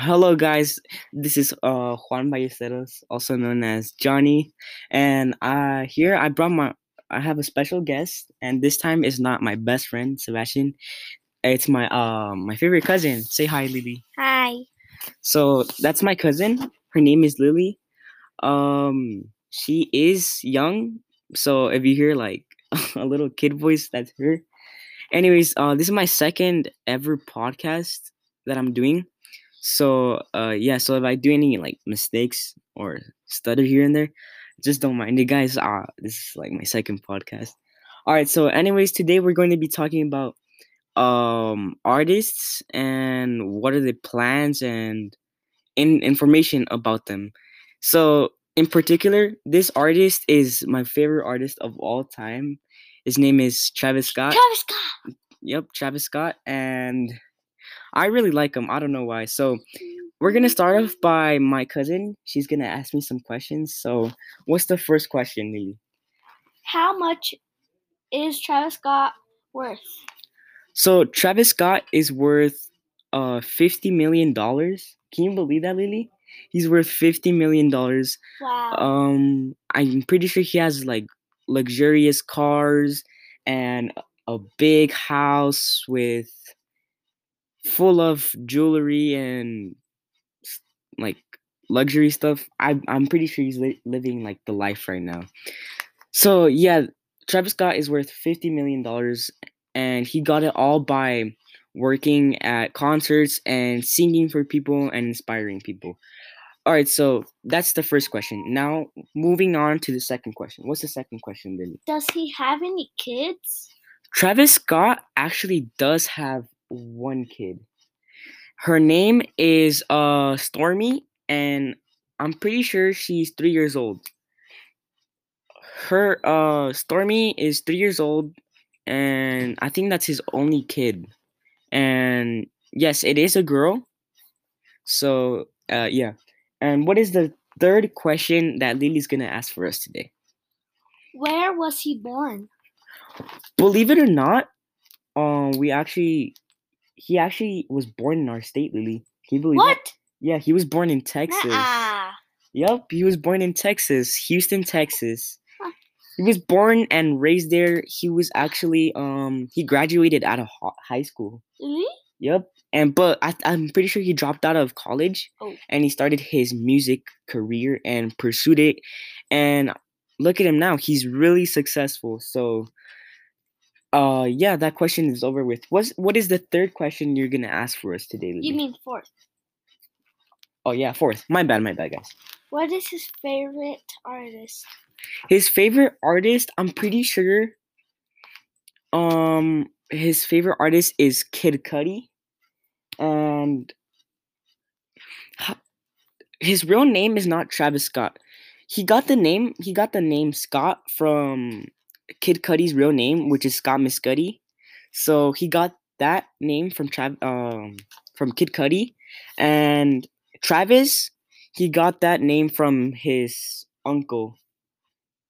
Hello, guys. This is uh Juan Ballesteros, also known as Johnny, and uh here I brought my I have a special guest, and this time is not my best friend Sebastian. It's my uh my favorite cousin. Say hi, Lily. Hi. So that's my cousin. Her name is Lily. Um, she is young, so if you hear like a little kid voice, that's her. Anyways, uh, this is my second ever podcast that I'm doing. So, uh, yeah. So if I do any like mistakes or stutter here and there, just don't mind it, guys. Uh, this is like my second podcast. All right. So, anyways, today we're going to be talking about um artists and what are the plans and in information about them. So, in particular, this artist is my favorite artist of all time. His name is Travis Scott. Travis Scott. Yep, Travis Scott, and I really like him. I don't know why. So we're gonna start off by my cousin. She's gonna ask me some questions. So what's the first question, Lily? How much is Travis Scott worth? So Travis Scott is worth uh fifty million dollars. Can you believe that, Lily? He's worth fifty million dollars. Wow. Um, I'm pretty sure he has like luxurious cars and a big house with full of jewelry and like luxury stuff. I I'm pretty sure he's li- living like the life right now. So yeah, Travis Scott is worth fifty million dollars, and he got it all by working at concerts and singing for people and inspiring people. All right, so that's the first question. Now moving on to the second question. What's the second question, Lily? Does he have any kids? Travis Scott actually does have one kid. Her name is uh Stormi, and I'm pretty sure she's three years old. Her uh Stormi is three years old, and I think that's his only kid. And yes, it is a girl. So uh yeah. And what is the third question that Lily's gonna ask for us today? Where was he born? Believe it or not, um, we actually he actually was born in our state, Lily. Can you believe that? What? Yeah, he was born in Texas. Nuh-uh. Yep, he was born in Texas, Houston, Texas. Huh. He was born and raised there. He was actually um he graduated out of high school. Really? Yep. And but I, I'm pretty sure he dropped out of college Oh. and he started his music career and pursued it. And look at him now. He's really successful. So uh yeah, that question is over with. What's what is the third question you're gonna ask for us today, Lily? You mean fourth? oh yeah, fourth. My bad, my bad guys. What is his favorite artist? His favorite artist, I'm pretty sure um his favorite artist is Kid Cudi. And his real name is not Travis Scott. He got the name he got the name Scott from Kid Cudi's real name, which is Scott Mescudi. So he got that name from Trav um from Kid Cudi. And Travis, he got that name from his uncle.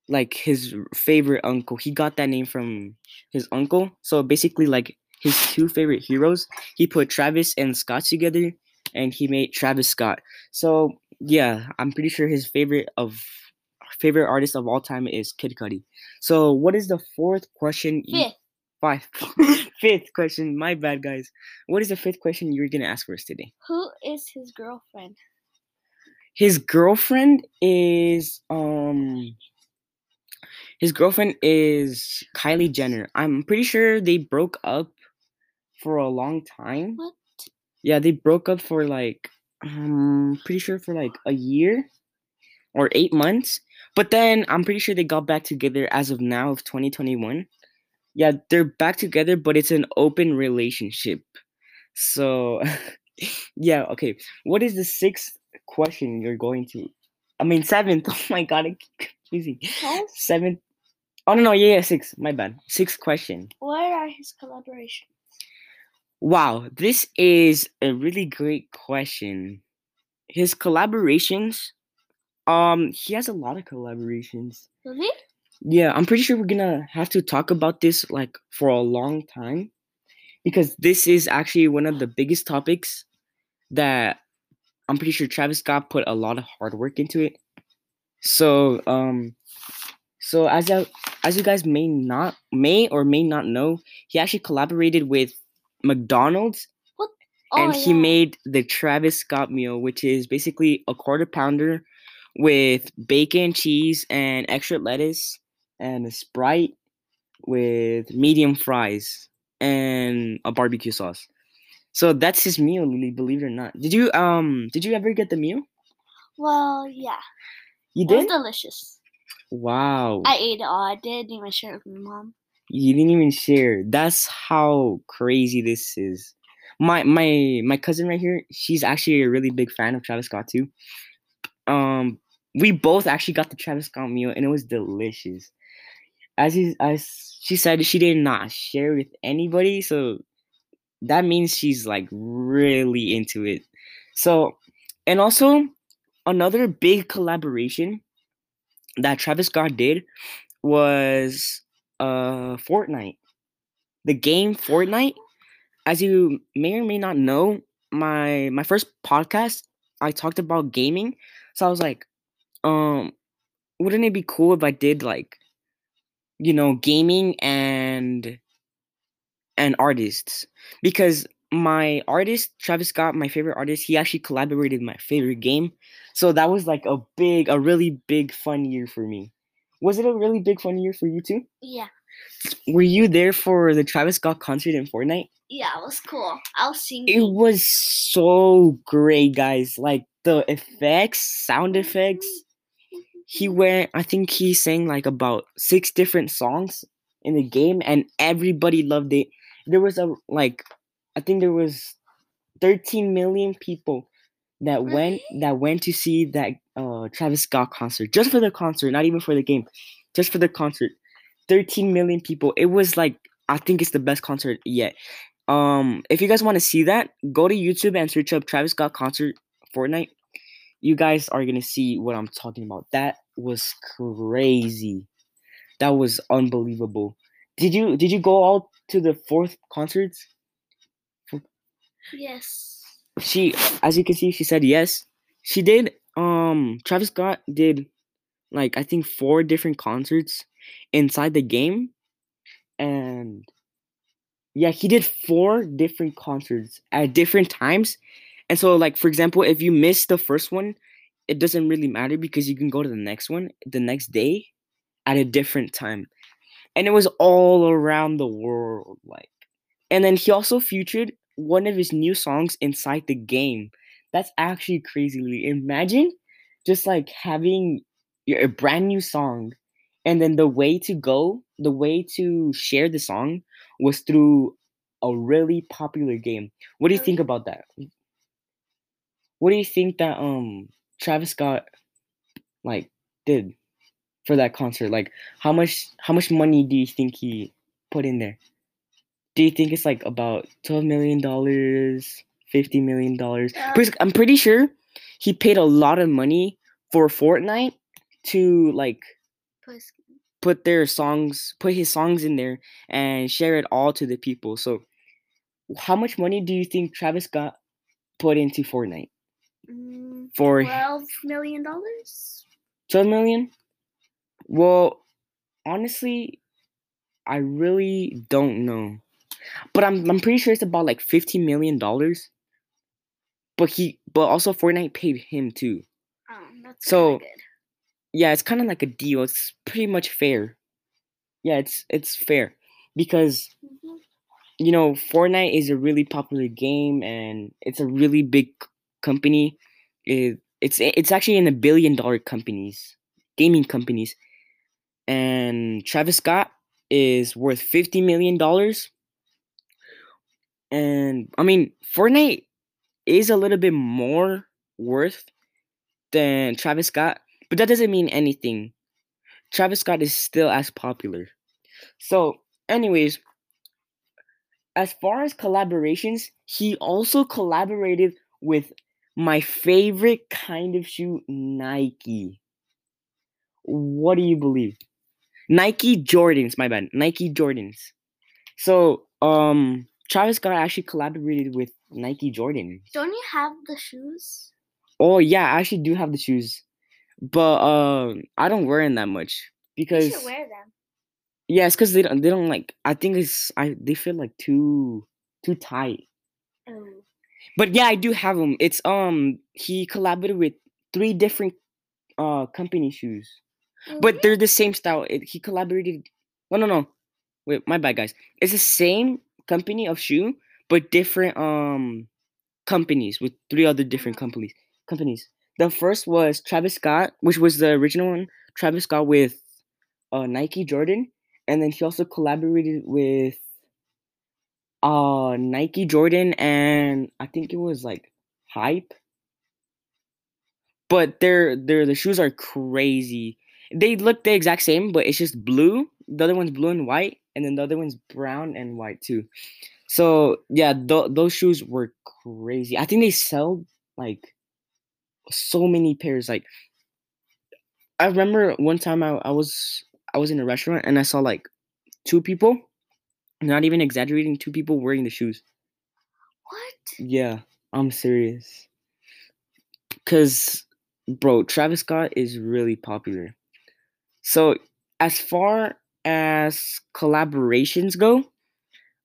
Like his favorite uncle. He got that name from his uncle. So basically like his two favorite heroes, he put Travis and Scott together and he made Travis Scott. So yeah, I'm pretty sure his favorite of favorite artist of all time is Kid Cudi. So what is the fourth question? Fifth. Five. fifth question. My bad, guys. What is the fifth question you're gonna ask for us today? Who is his girlfriend? His girlfriend is um. His girlfriend is Kylie Jenner. I'm pretty sure they broke up for a long time. What? Yeah, they broke up for like um pretty sure for like a year or 8 months. But then I'm pretty sure they got back together as of now of 2021. Yeah, they're back together, but it's an open relationship. So yeah, okay. What is the sixth question you're going to I mean seventh. Oh my god, I keep confusing. Seventh. Oh no, no, yeah, yeah, six. My bad. Sixth question. What are his collaborations? Wow, this is a really great question. His collaborations, um, he has a lot of collaborations. Really? Yeah, I'm pretty sure we're gonna have to talk about this like for a long time because this is actually one of the biggest topics that I'm pretty sure Travis Scott put a lot of hard work into it. So um, so as as you guys may not may or may not know, he actually collaborated with McDonald's Oh, and he yeah. made the Travis Scott meal, which is basically a quarter pounder with bacon, cheese, and extra lettuce, and a Sprite with medium fries and a barbecue sauce. So that's his meal, Lily. Believe it or not. Did you um did you ever get the meal? Well, yeah. You It was did. delicious. Wow. I ate it all. I didn't even share it with my mom. You didn't even share. That's how crazy this is. My my my cousin right here, she's actually a really big fan of Travis Scott too. Um, we both actually got the Travis Scott meal, and it was delicious. As he, as she said, she did not share with anybody, so that means she's like really into it. So, and also another big collaboration that Travis Scott did was uh Fortnite. The game Fortnite, as you may or may not know, my my first podcast I talked about gaming. So I was like, um wouldn't it be cool if I did like you know, gaming and and artists because my artist Travis Scott, my favorite artist, he actually collaborated my favorite game. So that was like a big a really big fun year for me. Was it a really big fun year for you too? Yeah. Were you there for the Travis Scott concert in Fortnite? Yeah, it was cool. I was singing. It was so great, guys. Like the effects, sound effects. He went, I think he sang like about six different songs in the game, and everybody loved it. There was a like, I think there was 13 million people that went that went to see that uh Travis Scott concert just for the concert, not even for the game, just for the concert. 13 million people. It was like I think it's the best concert yet. Um, if you guys want to see that, go to YouTube and search up Travis Scott concert Fortnite. You guys are gonna see what I'm talking about. That was crazy. That was unbelievable. Did you did you go all to the fourth concerts? Yes. She, as you can see, she said yes. She did. Um, Travis Scott did like I think four different concerts inside the game, and yeah, he did four different concerts at different times. And so, like for example, if you miss the first one, it doesn't really matter because you can go to the next one the next day at a different time. And it was all around the world, like. And then he also featured one of his new songs inside the game. That's actually crazy. Imagine just like having your a brand new song, and then the way to go, the way to share the song was through a really popular game. What do you think about that? What do you think that um Travis Scott like did for that concert? Like how much how much money do you think he put in there? Do you think it's like about twelve million dollars, fifty million dollars? I'm pretty sure he paid a lot of money for Fortnite to like put their songs, put his songs in there and share it all to the people. So, how much money do you think Travis Scott put into Fortnite mm, for Twelve million dollars. 12 million? Well, honestly, I really don't know. But I'm I'm pretty sure it's about like 15 million dollars. But he but also Fortnite paid him too. Oh, that's So- good. Yeah, it's kind of like a deal. It's pretty much fair. Yeah, it's it's fair because Mhm. you know Fortnite is a really popular game and it's a really big company. It, it's it's actually in the billion dollar companies, gaming companies, and Travis Scott is worth fifty million dollars. And I mean, Fortnite is a little bit more worth than Travis Scott, but that doesn't mean anything. Travis Scott is still as popular. So, anyways, as far as collaborations, he also collaborated with my favorite kind of shoe, Nike. What do you believe? Nike Jordans, my bad. Nike Jordans. So, um, Travis Scott actually collaborated with Nike Jordan. Don't you have the shoes? Oh yeah, I actually do have the shoes, but um, I don't wear them that much You because should wear them. yeah, it's because they don't they don't like. I think it's I they feel like too too tight. Oh. But yeah, I do have them. It's um he collaborated with three different uh company shoes, but they're the same style. It, he collaborated. No, no, no. Wait, my bad, guys. It's the same company of shoe, but different um companies with three other different Mhm. companies. Companies. The first was Travis Scott, which was the original one. Travis Scott with uh Nike Jordan, and then he also collaborated with uh Nike Jordan and I think it was like Hype. But their their the shoes are crazy. They look the exact same, but it's just blue. The other one's blue and white, and then the other one's brown and white too. So yeah, th- those shoes were crazy. I think they sell like so many pairs. Like I remember one time I, I was I was in a restaurant and I saw like two people, not even exaggerating, two people wearing the shoes. What? Yeah, I'm serious. Cause bro, Travis Scott is really popular. So as far as collaborations go,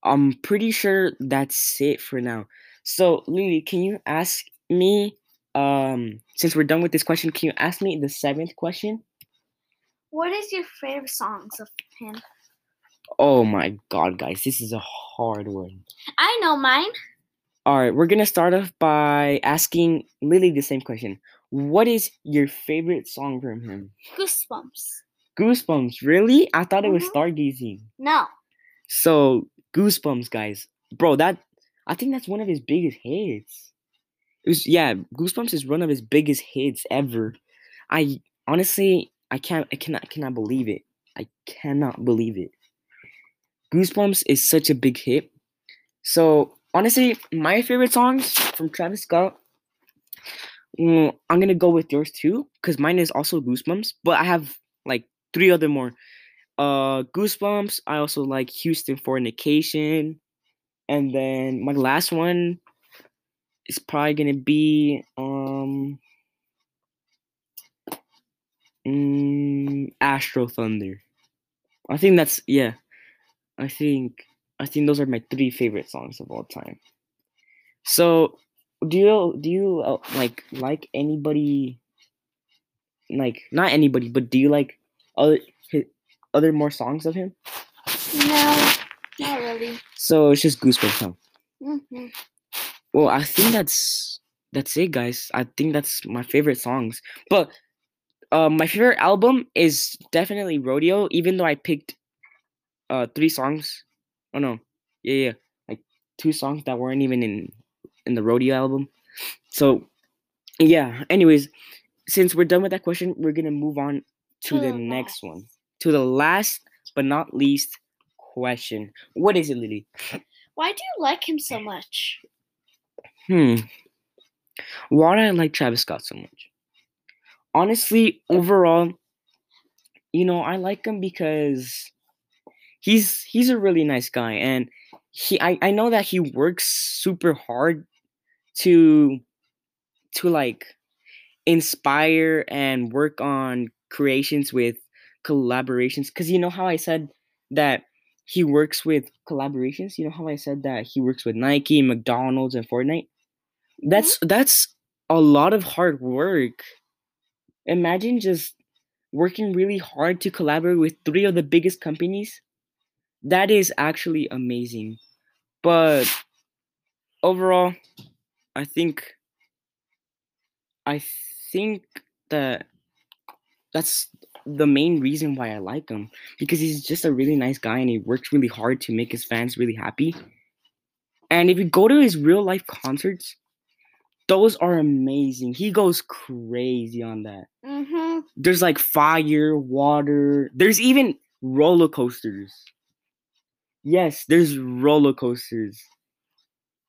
I'm pretty sure that's it for now. So Lily, can you ask me um since we're done with this question, can you ask me the seventh question? What is your favorite songs of him? Oh my god, guys, this is a hard one. I know mine. All right, we're gonna start off by asking Lily the same question. What is your favorite song from him? Goosebumps. Goosebumps, really? I thought it was Mhm. Stargazing. No. So Goosebumps, guys, bro, that I think that's one of his biggest hits. It was yeah, Goosebumps is one of his biggest hits ever. I honestly, I can't, I cannot, I cannot believe it. I cannot believe it. Goosebumps is such a big hit. So honestly, my favorite songs from Travis Scott. mm, I'm gonna go with yours too, cause mine is also Goosebumps. But I have like three other more. Uh, Goosebumps. I also like Houstonfornication, and then my last one is probably gonna be um mm, Astrothunder. I think that's yeah. I think I think those are my three favorite songs of all time. So, do you do you uh, like like anybody like not anybody, but do you like other hi- other more songs of him? No. Not really. So it's just Goosebumps. Huh? hmm Well, I think that's that's it, guys. I think that's my favorite songs. But um, my favorite album is definitely Rodeo. Even though I picked uh three songs. Oh no, yeah, yeah, like two songs that weren't even in in the Rodeo album. So yeah. Anyways, since we're done with that question, we're gonna move on to the next one, to the last but not least question. What is it, Lily? Why do you like him so much? Hmm. Why do I like Travis Scott so much? Honestly, overall, you know, I like him because he's he's a really nice guy and he I, I know that he works super hard to to like inspire and work on creations with collaborations because you know how I said that he works with collaborations you know how I said that he works with Nike, McDonald's and Fortnite that's mm-hmm. that's a lot of hard work. Imagine just working really hard to collaborate with three of the biggest companies. That is actually amazing. But overall, I think I think that that's the main reason why I like him because he's just a really nice guy and he works really hard to make his fans really happy. And if you go to his real life concerts, those are amazing. He goes crazy on that. Mm-hmm. There's like fire, water. There's even roller coasters. Yes, there's roller coasters.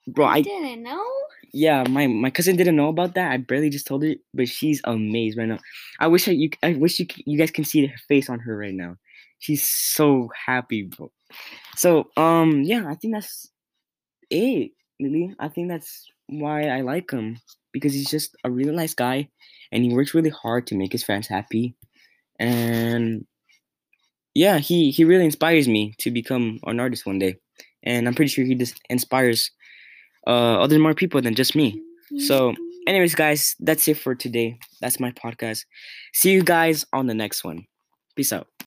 Bro, I didn't know. yeah, my my cousin didn't know about that. I barely just told her, but she's amazed right now. I wish I you I wish you you guys can see her face on her right now. She's so happy, bro. So um yeah, I think that's it, Lily. I think that's why I like him because he's just a really nice guy and he works really hard to make his fans happy. And yeah, he he really inspires me to become an artist one day. And I'm pretty sure he just inspires uh, other more people than just me. So, anyways, guys, that's it for today. That's my podcast. See you guys on the next one. Peace out.